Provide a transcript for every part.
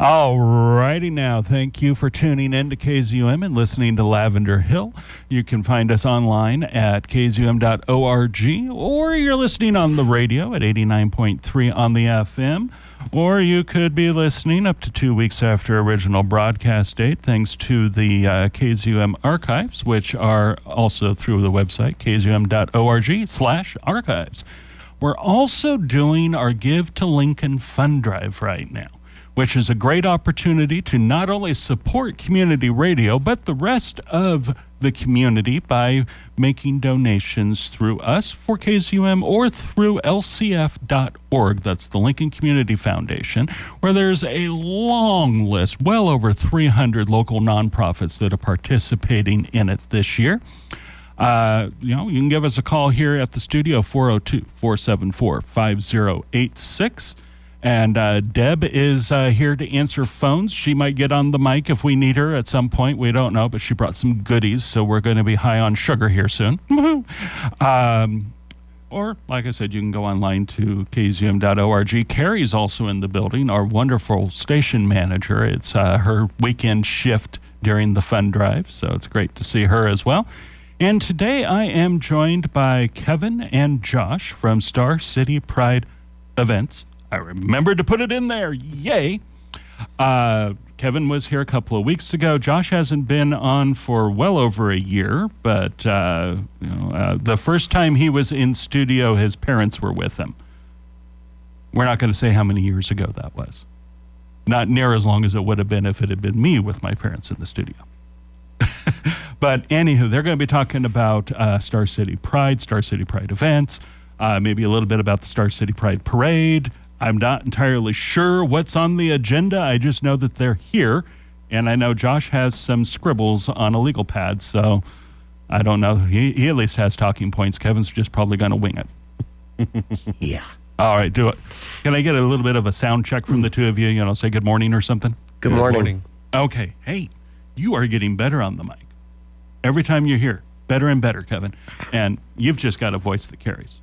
All righty now. Thank you for tuning in to KZUM and listening to Lavender Hill. You can find us online at kzum.org or you're listening on the radio at 89.3 on the FM. Or you could be listening up to two weeks after original broadcast date, thanks to the uh, KZUM archives, which are also through the website, kzum.org slash archives. We're also doing our Give to Lincoln fund drive right now which is a great opportunity to not only support community radio, but the rest of the community by making donations through us for KZUM or through lcf.org. That's the Lincoln Community Foundation, where there's a long list, well over 300 local nonprofits that are participating in it this year. Uh, you know, you can give us a call here at the studio, 402 474 5086. And uh, Deb is uh, here to answer phones. She might get on the mic if we need her at some point. We don't know, but she brought some goodies, so we're going to be high on sugar here soon. um, or, like I said, you can go online to kzum.org. Carrie's also in the building, our wonderful station manager. It's uh, her weekend shift during the fund drive, so it's great to see her as well. And today I am joined by Kevin and Josh from Star City Pride Events. I remembered to put it in there. Yay. Uh, Kevin was here a couple of weeks ago. Josh hasn't been on for well over a year, but uh, you know, uh, the first time he was in studio, his parents were with him. We're not going to say how many years ago that was. Not near as long as it would have been if it had been me with my parents in the studio. but anywho, they're going to be talking about uh, Star City Pride, Star City Pride events, uh, maybe a little bit about the Star City Pride Parade, I'm not entirely sure what's on the agenda. I just know that they're here. And I know Josh has some scribbles on a legal pad. So I don't know. He, he at least has talking points. Kevin's just probably going to wing it. yeah. All right, do it. Can I get a little bit of a sound check from the two of you? You know, say good morning or something? Good morning. Okay. Hey, you are getting better on the mic. Every time you're here, better and better, Kevin. And you've just got a voice that carries.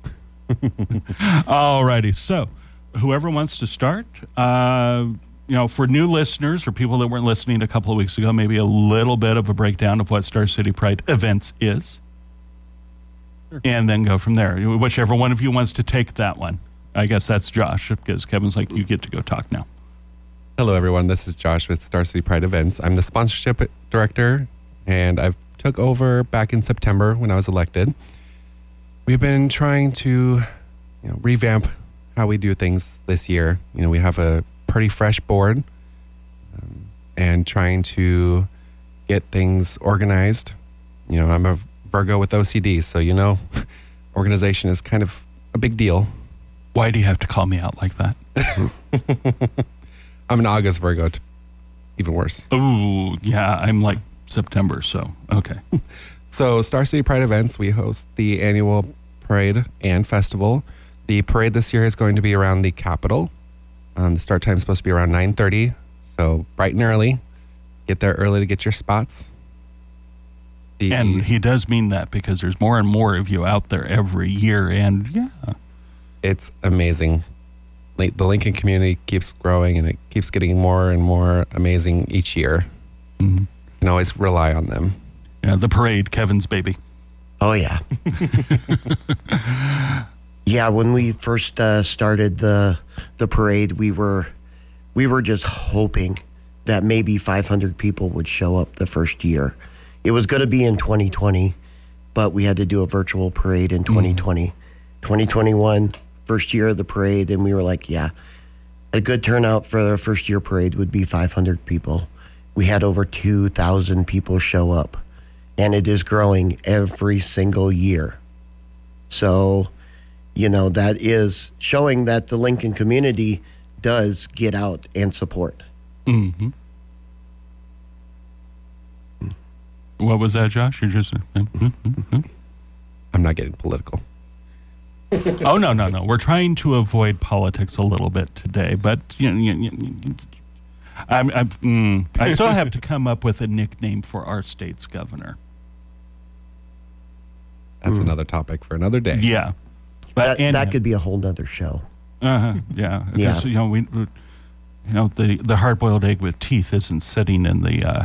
All righty. So, whoever wants to start, uh, you know, for new listeners or people that weren't listening a couple of weeks ago, maybe a little bit of a breakdown of what Star City Pride events is. Sure. And then go from there. Whichever one of you wants to take that one. I guess that's Josh, because Kevin's like, you get to go talk now. Hello, everyone. This is Josh with Star City Pride Events. I'm the sponsorship director, and I've took over back in September when I was elected. We've been trying to you know, revamp how we do things this year. You know, we have a pretty fresh board um, and trying to get things organized. You know, I'm a Virgo with OCD, so you know, organization is kind of a big deal. Why do you have to call me out like that? I'm an August Virgo, even worse. Oh, yeah, I'm like September, so okay. so, Star City Pride events, we host the annual parade and festival the parade this year is going to be around the Capitol. Um, the start time is supposed to be around 9:30, so bright and early. Get there early to get your spots. The, and he does mean that because there's more and more of you out there every year, and yeah, it's amazing. The Lincoln community keeps growing, and it keeps getting more and more amazing each year. Mm-hmm. You can always rely on them. Yeah, the parade, Kevin's baby. Oh yeah. Yeah, when we first uh, started the the parade, we were we were just hoping that maybe 500 people would show up the first year. It was going to be in 2020, but we had to do a virtual parade in 2020. Mm. 2021, first year of the parade, and we were like, yeah, a good turnout for the first year parade would be 500 people. We had over 2,000 people show up, and it is growing every single year. So you know, that is showing that the Lincoln community does get out and support. Mm-hmm. What was that, Josh? You just. Mm-hmm, mm-hmm. I'm not getting political. oh no no no! We're trying to avoid politics a little bit today, but you know, you, you, I'm, I'm mm, I still have to come up with a nickname for our state's governor. That's mm. another topic for another day. Yeah, but that, that could be a whole nother show. Uh-huh, yeah. yeah. You know, we, you know, the, the hard boiled egg with teeth isn't sitting in the uh,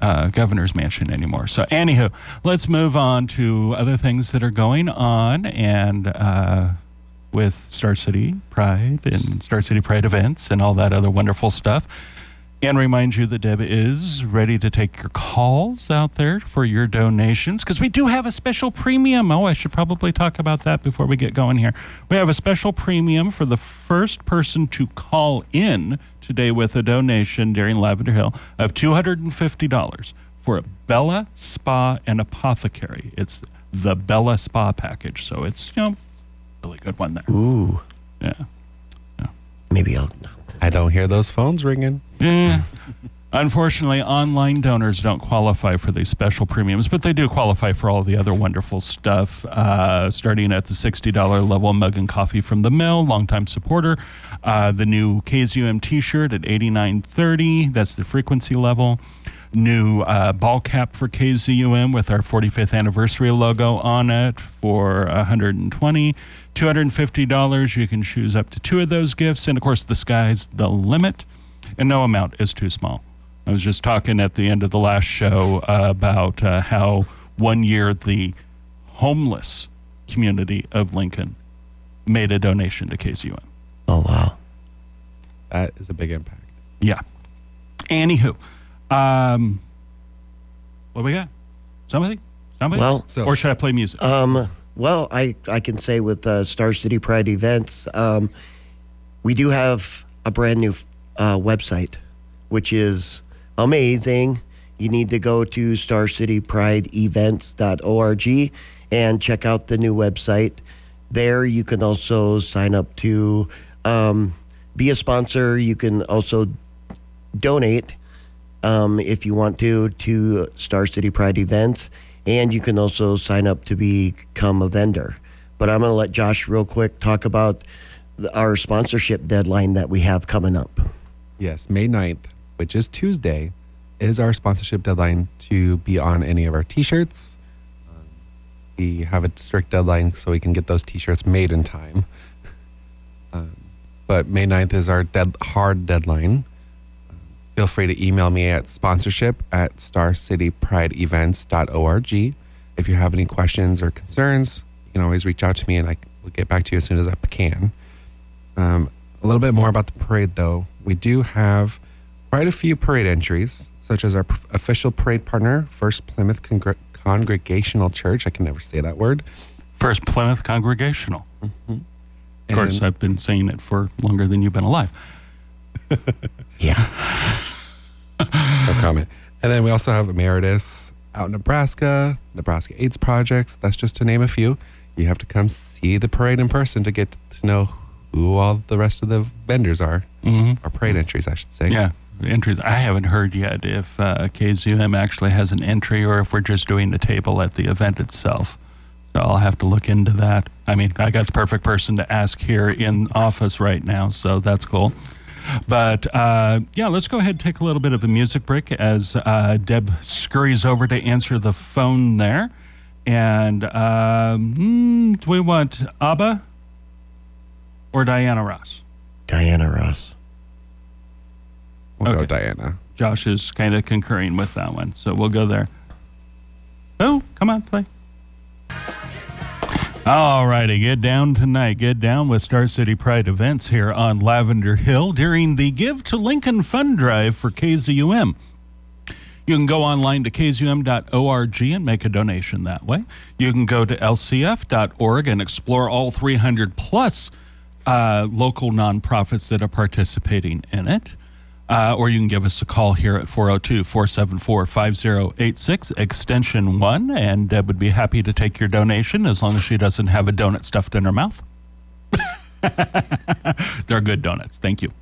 uh, governor's mansion anymore. So, anywho, let's move on to other things that are going on and uh, with Star City Pride and Star City Pride events and all that other wonderful stuff. And remind you that Deb is ready to take your calls out there for your donations because we do have a special premium. Oh, I should probably talk about that before we get going here. We have a special premium for the first person to call in today with a donation during Lavender Hill of $250 for a Bella Spa and Apothecary. It's the Bella Spa package. So it's, you know, really good one there. Ooh, Yeah. maybe I'll. I don't hear those phones ringing. Yeah. Unfortunately, online donors don't qualify for these special premiums, but they do qualify for all the other wonderful stuff. Uh, starting at the $60 level, Mug and Coffee from the Mill, longtime supporter. Uh, the new KZUM t shirt at $89.30, that's the frequency level. New uh, ball cap for KZUM with our 45th anniversary logo on it for 120 $250. You can choose up to two of those gifts. And of course, the sky's the limit and no amount is too small. I was just talking at the end of the last show uh, about uh, how one year the homeless community of Lincoln made a donation to KZUM. Oh wow. That is a big impact. Yeah. Anywho, um, what we got? Somebody? Somebody? Well- So- or should I play music? Um, well, I, I can say with uh, Star City Pride events, um, we do have a brand new uh, website, which is amazing. You need to go to starcityprideevents.org and check out the new website. There, you can also sign up to um, be a sponsor. You can also donate um, if you want to to Star City Pride events, and you can also sign up to become a vendor. But I'm going to let Josh real quick talk about our sponsorship deadline that we have coming up. Yes, May 9th, which is Tuesday, is our sponsorship deadline to be on any of our t shirts. Um, we have a strict deadline so we can get those t shirts made in time. Um, but May 9th is our dead, hard deadline. Um, feel free to email me at sponsorship at starcityprideevents.org. If you have any questions or concerns, you can always reach out to me and I will get back to you as soon as I can. Um, a little bit more about the parade, though. We do have quite a few parade entries, such as our official parade partner, First Plymouth Congre- Congregational Church. I can never say that word. First Plymouth Congregational. Mm-hmm. Of course, I've been saying it for longer than you've been alive. Yeah. no comment. And then we also have Emeritus out in Nebraska, Nebraska AIDS Projects. That's just to name a few. You have to come see the parade in person to get to know who all the rest of the vendors are, Mm-hmm. or parade entries, I should say. Yeah, entries. I haven't heard yet if uh, KZUM actually has an entry or if we're just doing the table at the event itself. So I'll have to look into that. I mean, I got the perfect person to ask here in office right now, so that's cool. But uh, yeah, let's go ahead and take a little bit of a music break as uh, Deb scurries over to answer the phone there. And um, hmm, do we want ABBA or Diana Ross? Diana Ross. We'll go Diana. Josh is kind of concurring with that one, so we'll go there. Oh, come on, play. All righty, get down tonight. Get down with Star City Pride events here on Lavender Hill during the Give to Lincoln Fund Drive for KZUM. You can go online to kzum.org and make a donation that way. You can go to lcf.org and explore all 300 plus uh, local nonprofits that are participating in it. Uh, or you can give us a call here at 402 474 5086, extension 1, and Deb would be happy to take your donation as long as she doesn't have a donut stuffed in her mouth. They're good donuts. Thank you.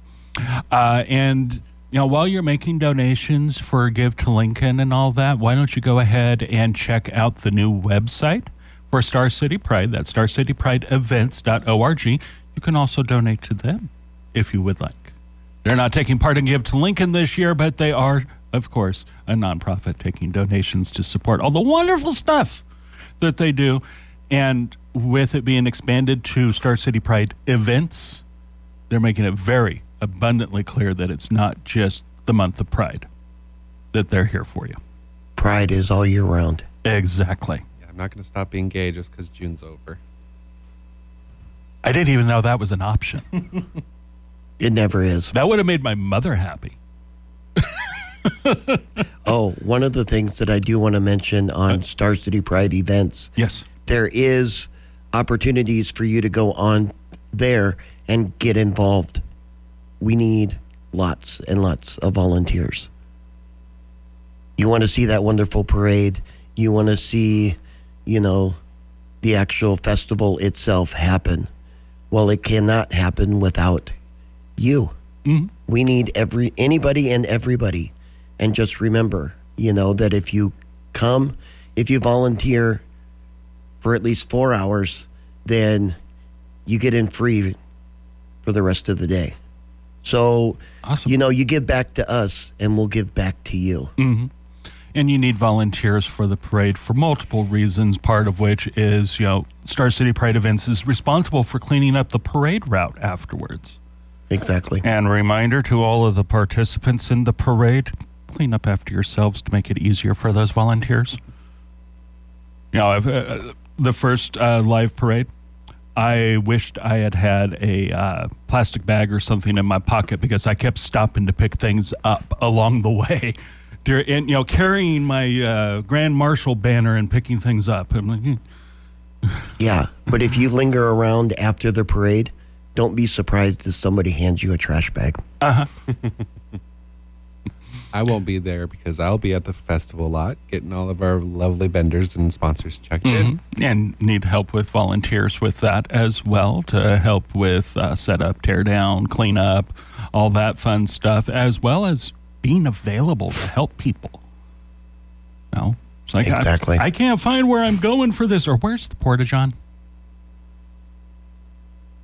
Uh, and you know, while you're making donations for Give to Lincoln and all that, why don't you go ahead and check out the new website for Star City Pride? That's starcityprideevents.org. You can also donate to them if you would like. They're not taking part in Give to Lincoln this year, but they are, of course, a nonprofit taking donations to support all the wonderful stuff that they do. And with it being expanded to Star City Pride events, they're making it very abundantly clear that it's not just the month of Pride that they're here for you. Pride is all year round. Exactly. Yeah, I'm not going to stop being gay just because June's over. I didn't even know that was an option. It never is. that would have made my mother happy. Oh, one of the things that I do want to mention on Star City Pride events, Yes. there is opportunities for you to go on there and get involved. We need lots and lots of volunteers. You want to see that wonderful parade, you want to see, you know, the actual festival itself happen. Well, it cannot happen without you. Mhm. We need every anybody and everybody. And just remember, you know, that if you come, if you volunteer for at least four hours, then you get in free for the rest of the day. So, Awesome. you know, you give back to us and we'll give back to you. And you need volunteers for the parade for multiple reasons, part of which is, you know, Star City Pride Events is responsible for cleaning up the parade route afterwards. Exactly. And reminder to all of the participants in the parade clean up after yourselves to make it easier for those volunteers. You know, I've, uh, the first uh, live parade, I wished I had had a uh, plastic bag or something in my pocket because I kept stopping to pick things up along the way. Dur- And, you know, carrying my uh, Grand Marshal banner and picking things up. I'm like, hmm. Yeah. But if you linger around after the parade, don't be surprised if somebody hands you a trash bag. I won't be there because I'll be at the festival lot getting all of our lovely vendors and sponsors checked in. and need help with volunteers with that as well to help with uh, setup, tear down, clean up, all that fun stuff, as well as being available to help people. No, it's like Exactly. I, can't find where I'm going for this, or where's the porta john?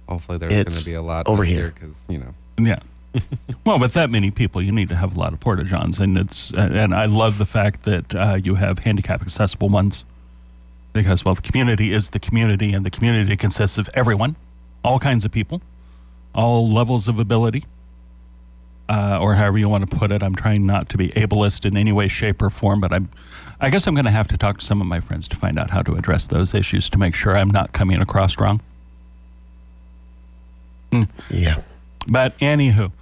Hopefully, there's going to be a lot over here. because you know Yeah. well, with that many people, you need to have a lot of porta johns, and it's and I love the fact that uh, you have handicap accessible ones, because well, the community is the community, and the community consists of everyone, all kinds of people, all levels of ability, uh, or however you want to put it. I'm trying not to be ableist in any way, shape, or form, but I'm. I guess I'm going to have to talk to some of my friends to find out how to address those issues to make sure I'm not coming across wrong. Yeah. But anywho,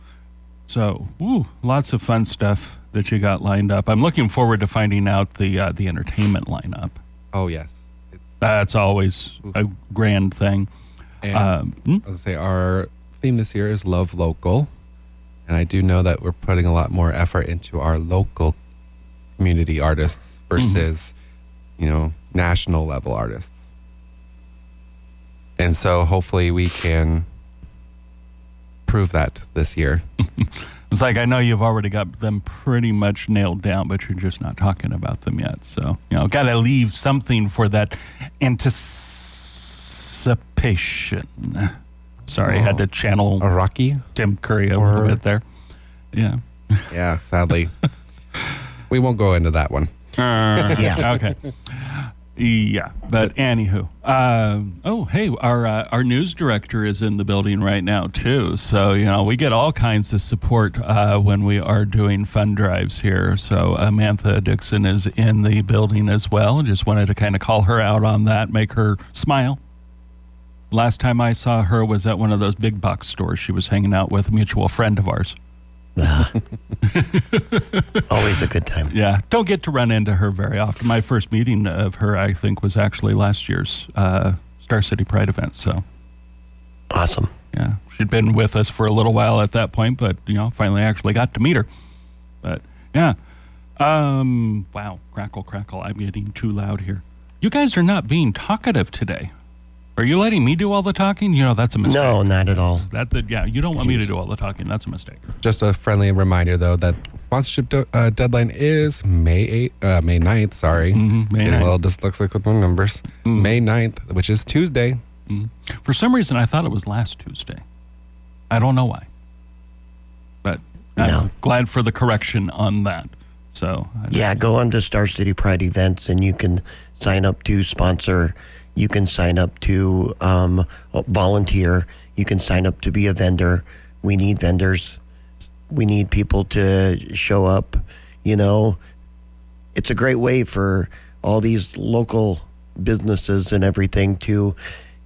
so woo, lots of fun stuff that you got lined up. I'm looking forward to finding out the uh, the entertainment lineup. oh yes, it's That's always a grand thing. and Um, hmm? I was say our theme this year is love local, and I do know that we're putting a lot more effort into our local community artists mm-hmm. versus you know national level artists, and so hopefully we can prove that this year. It's like I know you've already got them pretty much nailed down, but you're just not talking about them yet. So you know, got to leave something for that anticipation. Sorry, I had to channel A Rocky, Tim Curry a Or- little bit there. Yeah. yeah, sadly, we won't go into that one. Yeah. okay. Yeah, but anywho, um, oh hey, our uh, our news director is in the building right now too. So you know we get all kinds of support uh, when we are doing fund drives here. So Amantha Dixon is in the building as well. Just wanted to kind of call her out on that, make her smile. Last time I saw her was at one of those big box stores. She was hanging out with a mutual friend of ours. Always a good time. Yeah, don't get to run into her very often. My first meeting of her, I think, was actually last year's uh, Star City Pride event. So, Awesome. yeah, she'd been with us for a little while at that point, but you know, finally actually got to meet her. But yeah, um, wow, crackle, crackle. I'm getting too loud here. You guys are not being talkative today. Are you letting me do all the talking? You know, that's a mistake. No, not at all. That, that yeah, you don't want me to do all the talking. That's a mistake. Just a friendly reminder, though, that sponsorship do- uh, deadline is May 8th, uh, May 9th, sorry. Mhm, May Getting 9th. a little dyslexic with my numbers. May 9th, which is Tuesday. For some reason, I thought it was last Tuesday. I don't know why. But I'm No. glad for the correction on that. So, I- Yeah, go on to Star City Pride events and you can sign up to sponsor. You can sign up to um, volunteer. You can sign up to be a vendor. We need vendors. We need people to show up. You know, it's a great way for all these local businesses and everything to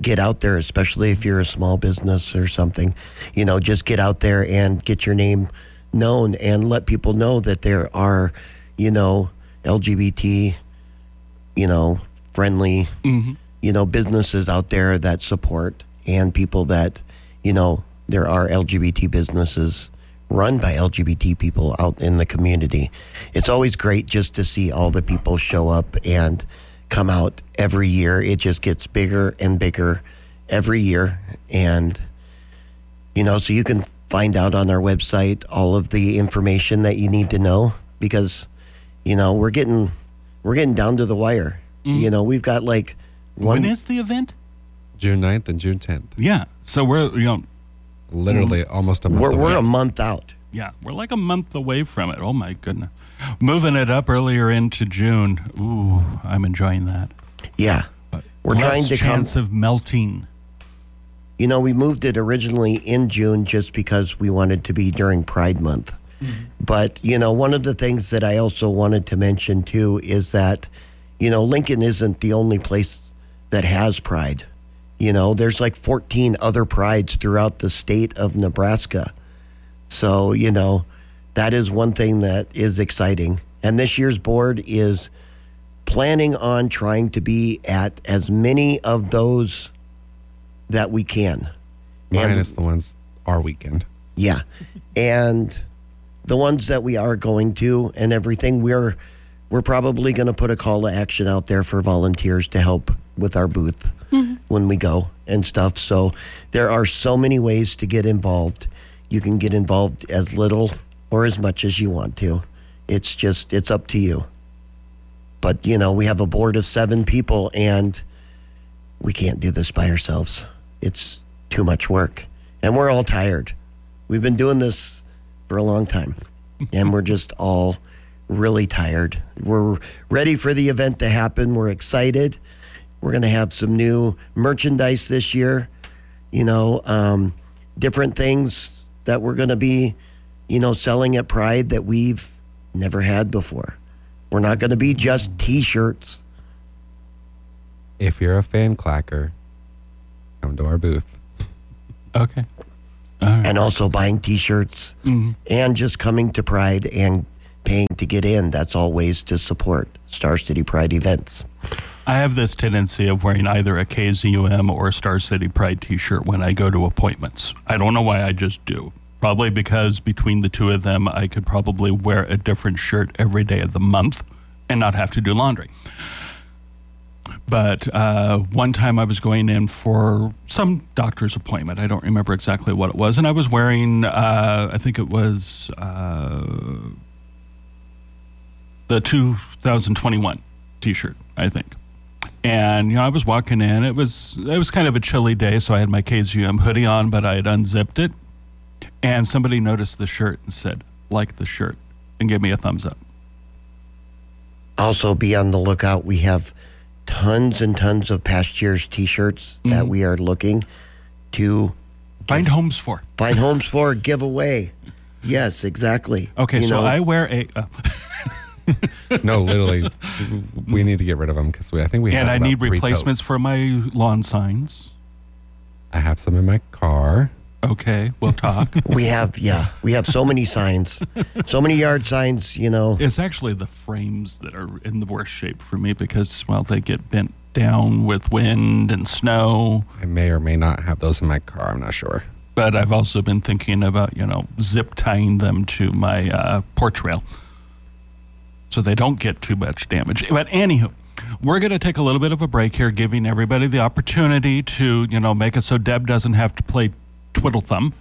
get out there, especially if you're a small business or something. You know, just get out there and get your name known and let people know that there are, you know, LGBT, you know, friendly, you know, businesses out there that support and people that, you know, there are LGBT businesses run by LGBT people out in the community. It's always great just to see all the people show up and come out every year. It just gets bigger and bigger every year. And, you know, so you can find out on our website all of the information that you need to know because, you know, we're getting we're getting down to the wire. Mm-hmm. You know, we've got like one when is the event? June 9th and June 10th. Yeah. So we're you know Literally almost a month we're, we're a month out. yeah we're like a month away from it. Oh my goodness. Moving it up earlier into June. Ooh, I'm enjoying that. Yeah. We're Less trying to come chance of melting. You know, we moved it originally in June just because we wanted to be during Pride Month. Mm-hmm. But, you know, one of the things that I also wanted to mention too is that, you know, Lincoln isn't the only place that has Pride. You know, there's like 14 other prides throughout the state of Nebraska. So, you know, that is one thing that is exciting. And this year's board is planning on trying to be at as many of those that we can. And- Minus the ones our weekend. Yeah. And the ones that we are going to and everything, we're we're probably going to put a call to action out there for volunteers to help with our booth mm-hmm. when we go and stuff. So there are so many ways to get involved. You can get involved as little or as much as you want to. It's just it's up to you. But you know, we have a board of 7 people and we can't do this by ourselves. It's too much work. And we're all tired. We've been doing this for a long time. and we're just all really tired. We're ready for the event to happen. We're excited. We're going to have some new merchandise this year, you know, um, different things that we're going to be, you know, selling at Pride that we've never had before. We're not going to be just t shirts. If you're a fan clacker, come to our booth. Okay. All right. and also buying t-shirts and just coming to pride and paying to get in that's all ways to support star city pride events I have this tendency of wearing either a KZUM or a Star City Pride t shirt when I go to appointments. I don't know why, I just do. Probably because between the two of them, I could probably wear a different shirt every day of the month and not have to do laundry. But uh, one time I was going in for some doctor's appointment. I don't remember exactly what it was. And I was wearing, uh, I think it was uh, the 2021 t shirt, I think. And you know, I was walking in. It was it was kind of a chilly day, so I had my KZUM hoodie on, but I had unzipped it. And somebody noticed the shirt and said, "Like the shirt," and gave me a thumbs up. also be on the lookout we have tons and tons of past year's t-shirts that we are looking to Find homes for. find homes for giveaway yes exactly Okay, You so know, I wear a, uh, No, literally, we need to get rid of them because we. I think we and have I need replacements totes. for my lawn signs. I have some in my car. Okay, we'll talk. we have yeah we have so many signs so many yard signs you know it's actually the frames that are in the worst shape for me because, well, they get bent down with wind and snow. I may or may not have those in my car. I'm not sure. But I've also been thinking about, you know, zip tying them to my uh, porch rail so they don't get too much damage. But anywho, we're going to take a little bit of a break here, giving everybody the opportunity to, you know, make it so Deb doesn't have to play twiddle thumb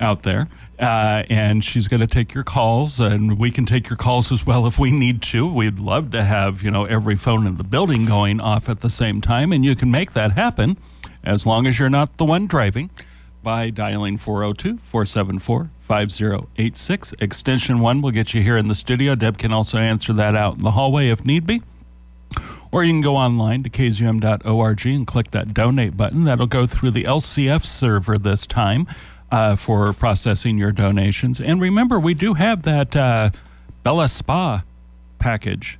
out there. Uh, and she's going to take your calls, and we can take your calls as well if we need to. We'd love to have, you know, every phone in the building going off at the same time, and you can make that happen as long as you're not the one driving by dialing 402 474 5086. Extension 1 will get you here in the studio. Deb can also answer that out in the hallway if need be. Or you can go online to kzum.org and click that donate button. That'll go through the LCF server this time. uh, for processing your donations. And remember, we do have that uh, Bella Spa package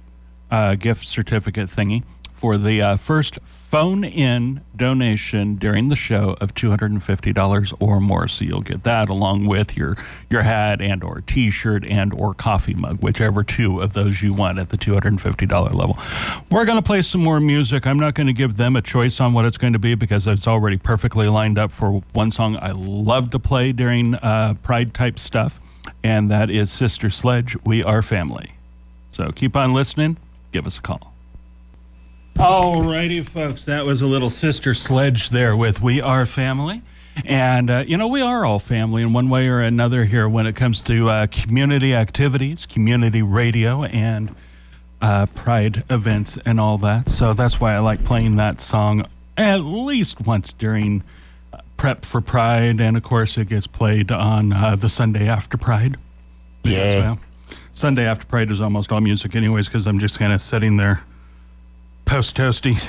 uh, gift certificate thingy for the uh, first phone in donation during the show of $250 or more. So you'll get that along with your your hat and or t-shirt and or coffee mug whichever two of those you want at the $250 level. We're going to play some more music. I'm not going to give them a choice on what it's going to be because it's already perfectly lined up for one song i love to play during uh, pride type stuff and that is sister sledge we are family. So keep on listening. Give us a call Alrighty, folks, that was a little sister sledge there with We Are Family. And, uh, you know, we are all family in one way or another here when it comes to uh, community activities, community radio, and uh, pride events and all that. So that's why I like playing that song at least once during uh, prep for Pride. And, of course, it gets played on uh, the Sunday after Pride. Yeah. Well, Sunday after Pride is almost all music, anyways, because I'm just kind of sitting there post toasty,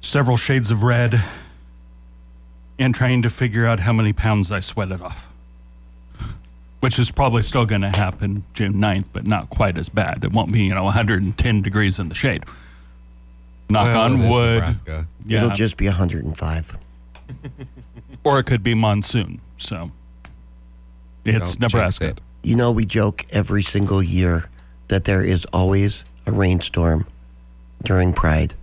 several shades of red, and trying to figure out how many pounds I sweated off. Which is probably still going to happen June 9th, but not quite as bad. It won't be, you know, 110 degrees in the shade. Knock Well, on wood. Nebraska. Yeah. It'll just be 105. or it could be monsoon. So it's Don't jinx Nebraska. it. You know, we joke every single year that there is always a rainstorm during Pride.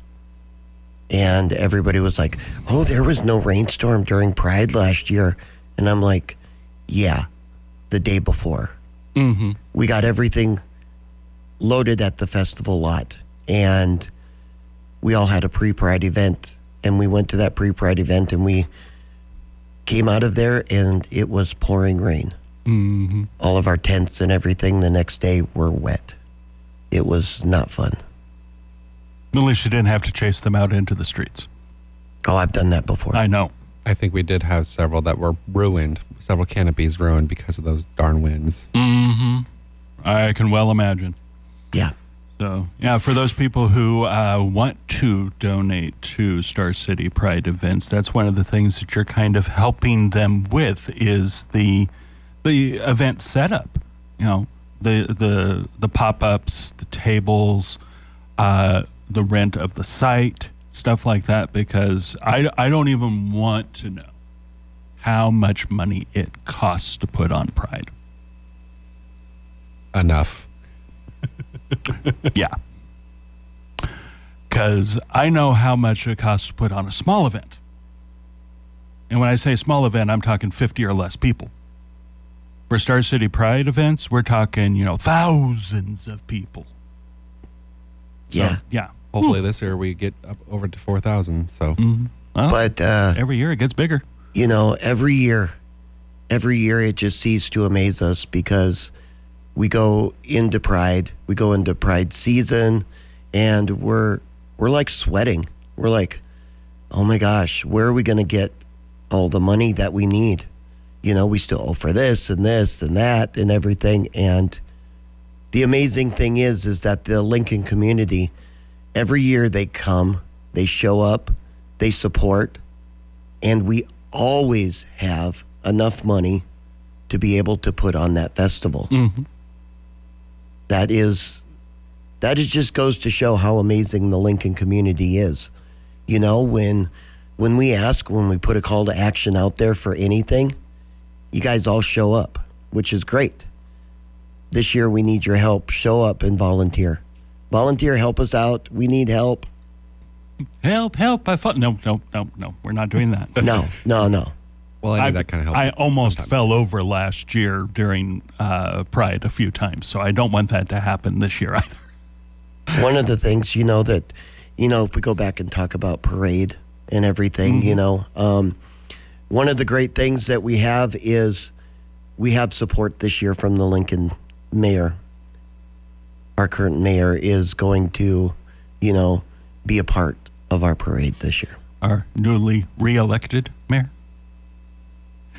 And everybody was like, oh, there was no rainstorm during Pride last year. And I'm like, yeah, the day before. Mm-hmm. We got everything loaded at the festival lot. And we all had a pre Pride event. And we went to that pre Pride event and we came out of there and it was pouring rain Mm-hmm. all of our tents and everything the next day were wet. It was not fun. At least you didn't have to chase them out into the streets. Oh, I've done that before. I know. I think we did have several that were ruined, several canopies ruined because of those darn winds. Mm-hmm. I can well imagine. yeah. So, yeah, for those people who uh, want to donate to Star City Pride events, that's one of the things that you're kind of helping them with is the the event setup. You know, the the the pop ups, the tables, uh, the rent of the site, stuff like that. Because I I don't even want to know how much money it costs to put on Pride. Enough. Yeah. Because I know how much it costs to put on a small event. And when I say small event, I'm talking 50 or less people. For Star City Pride events, we're talking, you know, thousands of people. So, Yeah. Yeah. Hopefully this year we get up over to 4,000. So Mhm. Well, But, uh, every year it gets bigger. you know, every year, every year it just ceases to amaze us because we go into Pride, we go into Pride season, and we're we're like sweating. We're like, oh my gosh, where are we going to get all the money that we need? You know, we still owe for this and this and that and everything. And the amazing thing is, is that the Lincoln community, every year they come, they show up, they support, and we always have enough money to be able to put on that festival. Mhm. That is that is just goes to show how amazing the Lincoln community is. You know, when when we ask, when we put a call to action out there for anything, you guys all show up, which is great. This year we need your help. Show up and volunteer. Volunteer, help us out. We need help. Help, help. I thought, no, no, no, no. We're not doing that. No, no, no. well, I need I, that kind of help. I almost sometimes. fell over last year during uh, Pride a few times, so I don't want that to happen this year either. one of the things you know that you know if we go back and talk about parade and everything you know um, one of the great things that we have is we have support this year from the lincoln mayor our current mayor is going to you know be a part of our parade this year Our newly re-elected mayor.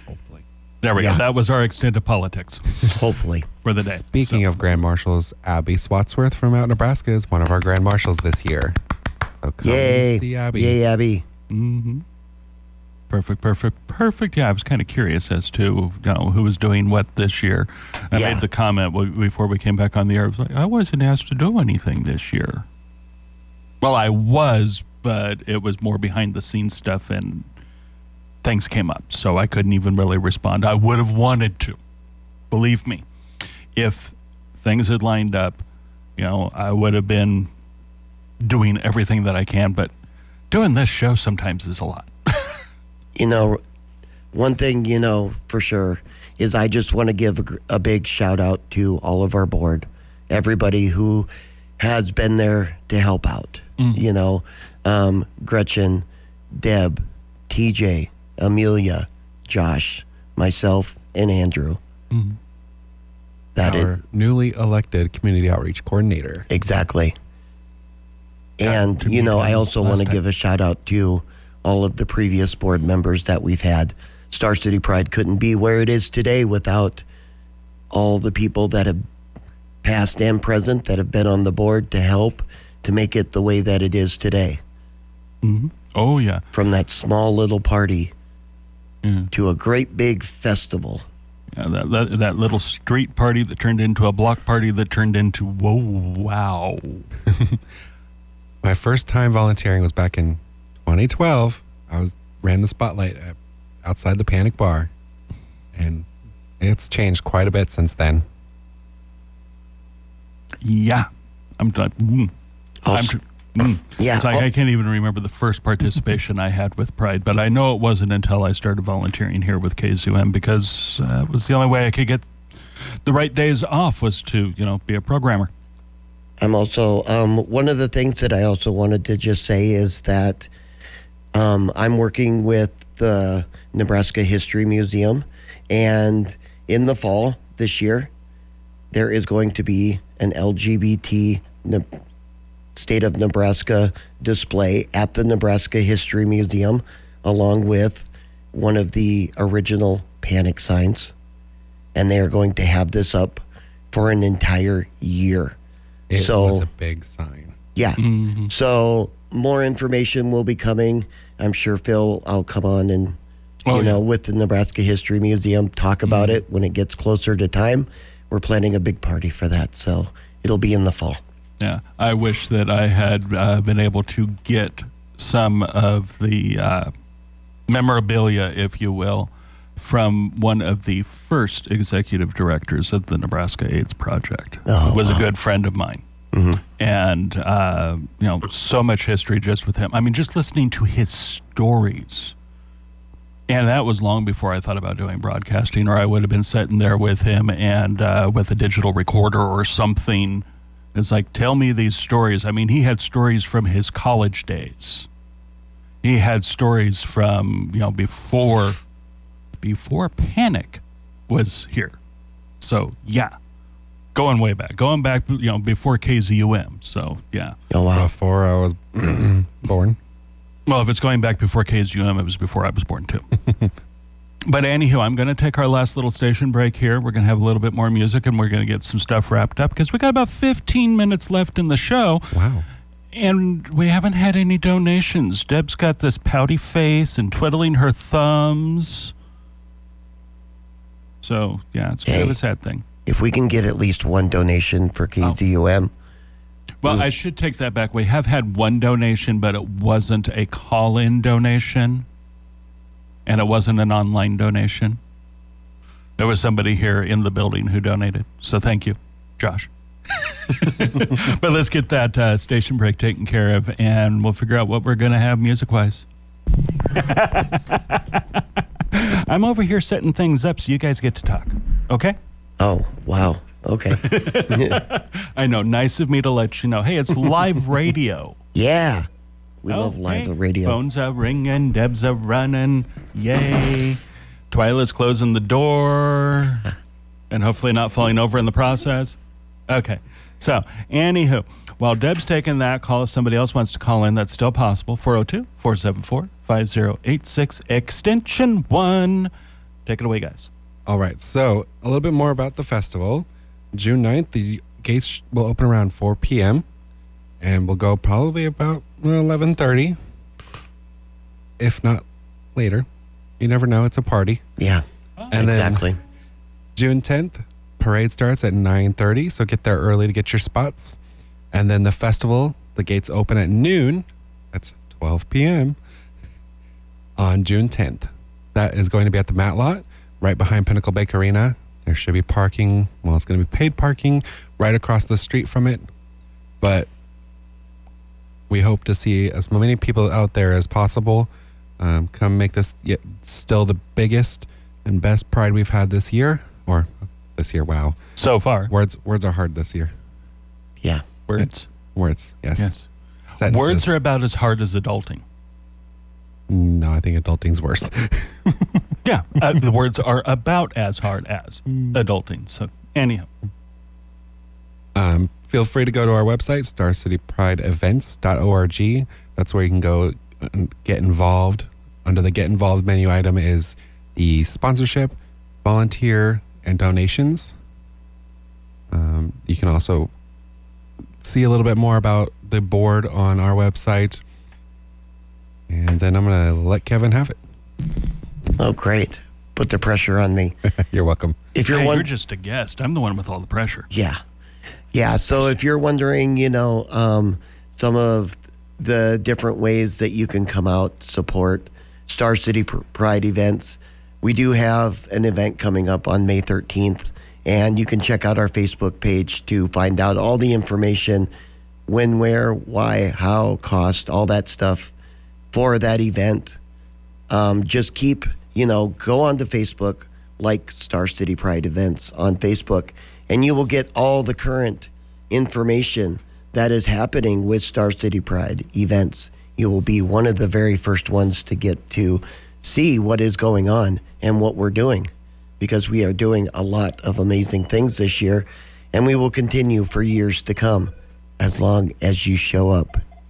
Hopefully. There we Yeah. go. That was our extent of politics hopefully for the day. Speaking of Grand Marshals, Abbi Swatsworth from OutNebraska is one of our Grand Marshals this year. So come yay and see Abbi. yay abby hmm Perfect, perfect, perfect. Yeah, I was kind of curious as to you know who was doing what this year. I Yeah. made the comment before we came back on the air. I was like, I wasn't asked to do anything this year. Well, I was, but it was more behind the scenes stuff, and things came up, so I couldn't even really respond. I would have wanted to, believe me, if things had lined up. You know, I would have been doing everything that I can, but doing this show sometimes is a lot. You know, one thing, you know, for sure is I just want to give a, a big shout out to all of our board, everybody who has been there to help out. You know, um, Gretchen, Deb, TJ, Amelia, Josh, myself, and Andrew. That is Our newly elected community outreach coordinator. Exactly. And, to you know, I also want to give a shout out to all of the previous board members that we've had. Star City Pride couldn't be where it is today without all the people that have past and present that have been on the board to help to make it the way that it is today. Mm-hmm. Oh yeah, From that small little party Yeah. to a great big festival. Yeah, that, that that little street party that turned into a block party that turned into whoa wow. My first time volunteering was back in 2012. I was ran the spotlight at, outside the Panic Bar, and it's changed quite a bit since then. Yeah, I'm done. Mm. I'm. Mm. Yeah, It's like al- I can't even remember the first participation I had with Pride, but I know it wasn't until I started volunteering here with KZUM because uh, it was the only way I could get the right days off was to you know be a programmer. I'm also um, one of the things that I also wanted to just say is that um, I'm working with the Nebraska History Museum, and in the fall this year, there is going to be an LGBT Ne- state of Nebraska display at the Nebraska History Museum, along with one of the original panic signs, and they are going to have this up for an entire year. It So- was a big sign. Yeah. Mm-hmm. So more information will be coming. I'm sure Phil, I'll come on and Oh, you yeah. know with the Nebraska History Museum talk about it when it gets closer to time. We're planning a big party for that, so it'll be in the fall. Yeah, I wish that I had uh, been able to get some of the uh, memorabilia, if you will, from one of the first executive directors of the Nebraska AIDS Project. Oh, who was a good friend of mine. And, uh, you know, so much history just with him. I mean, just listening to his stories. And that was long before I thought about doing broadcasting, or I would have been sitting there with him and uh, with a digital recorder or something. It's like, tell me these stories. I mean, he had stories from his college days. He had stories from, you know, before before Panic was here. So, yeah. Going way back. Going back, you know, before KZUM. So, yeah. Oh wow. Before I was born. Well, if it's going back before KZUM, it was before I was born, too. but anywho, I'm going to take our last little station break here. We're going to have a little bit more music and we're going to get some stuff wrapped up because we got about 15 minutes left in the show Wow. and we haven't had any donations. Deb's got this pouty face and twiddling her thumbs. So, yeah, it's kind of a sad thing. If we can get at least one donation for KZUM, Well, I should take that back. We have had one donation, but it wasn't a call in donation and it wasn't an online donation. There was somebody here in the building who donated. So thank you, Josh. but let's get that uh, station break taken care of and we'll figure out what we're going to have music wise. I'm over here setting things up so you guys get to talk. Okay? Oh wow. Okay. I know. Nice of me to let you know. Hey, it's live radio. yeah. We love Okay. live radio. Phones are ringing, Deb's are running. Yay. Twyla's closing the door and hopefully not falling over in the process. Okay. So, anywho, while Deb's taking that call, if somebody else wants to call in, that's still possible. 402 474 5086, extension 1. Take it away, guys. All right. So, a little bit more about the festival. June 9th, the gates will open around 4 p.m. and we'll go probably about 11:30 if not later. You never know. It's a party. Yeah, And then exactly. June 10th, parade starts at 9:30, so get there early to get your spots. And then the festival, the gates open at noon. That's 12 p.m. on June 10th. That is going to be at the Mat Lot, right behind Pinnacle Bank Arena. There should be parking. Well, it's going to be paid parking right across the street from it. But we hope to see as many people out there as possible. Um, come make this yet still the biggest and best pride we've had this year, or this year. Wow, So far. words words are hard this year. Yeah. Words. Words, yes. Yes. Sentences. Words are about as hard as adulting. No, I think adulting's worse. Yeah. Uh, the words are about as hard as adulting. So, anyhow. Um, feel free to go to our website, starcityprideevents.org. That's where you can go and get involved. Under the Get Involved menu item is the sponsorship, volunteer, and donations. Um, you can also see a little bit more about the board on our website. And then I'm going to let Kevin have it. Oh, great. Put the pressure on me. You're welcome. If you're Hey, one, you're just a guest. I'm the one with all the pressure. Yeah. Yeah. So if you're wondering, you know, um, some of the different ways that you can come out, support Star City Pride events, we do have an event coming up on May 13th. And you can check out our Facebook page to find out all the information when, where, why, how, cost, all that stuff for that event. Um, just keep, you know, go onto Facebook, like Star City Pride events on Facebook, and you will get all the current information that is happening with Star City Pride events. You will be one of the very first ones to get to see what is going on and what we're doing because we are doing a lot of amazing things this year and we will continue for years to come as long as you show up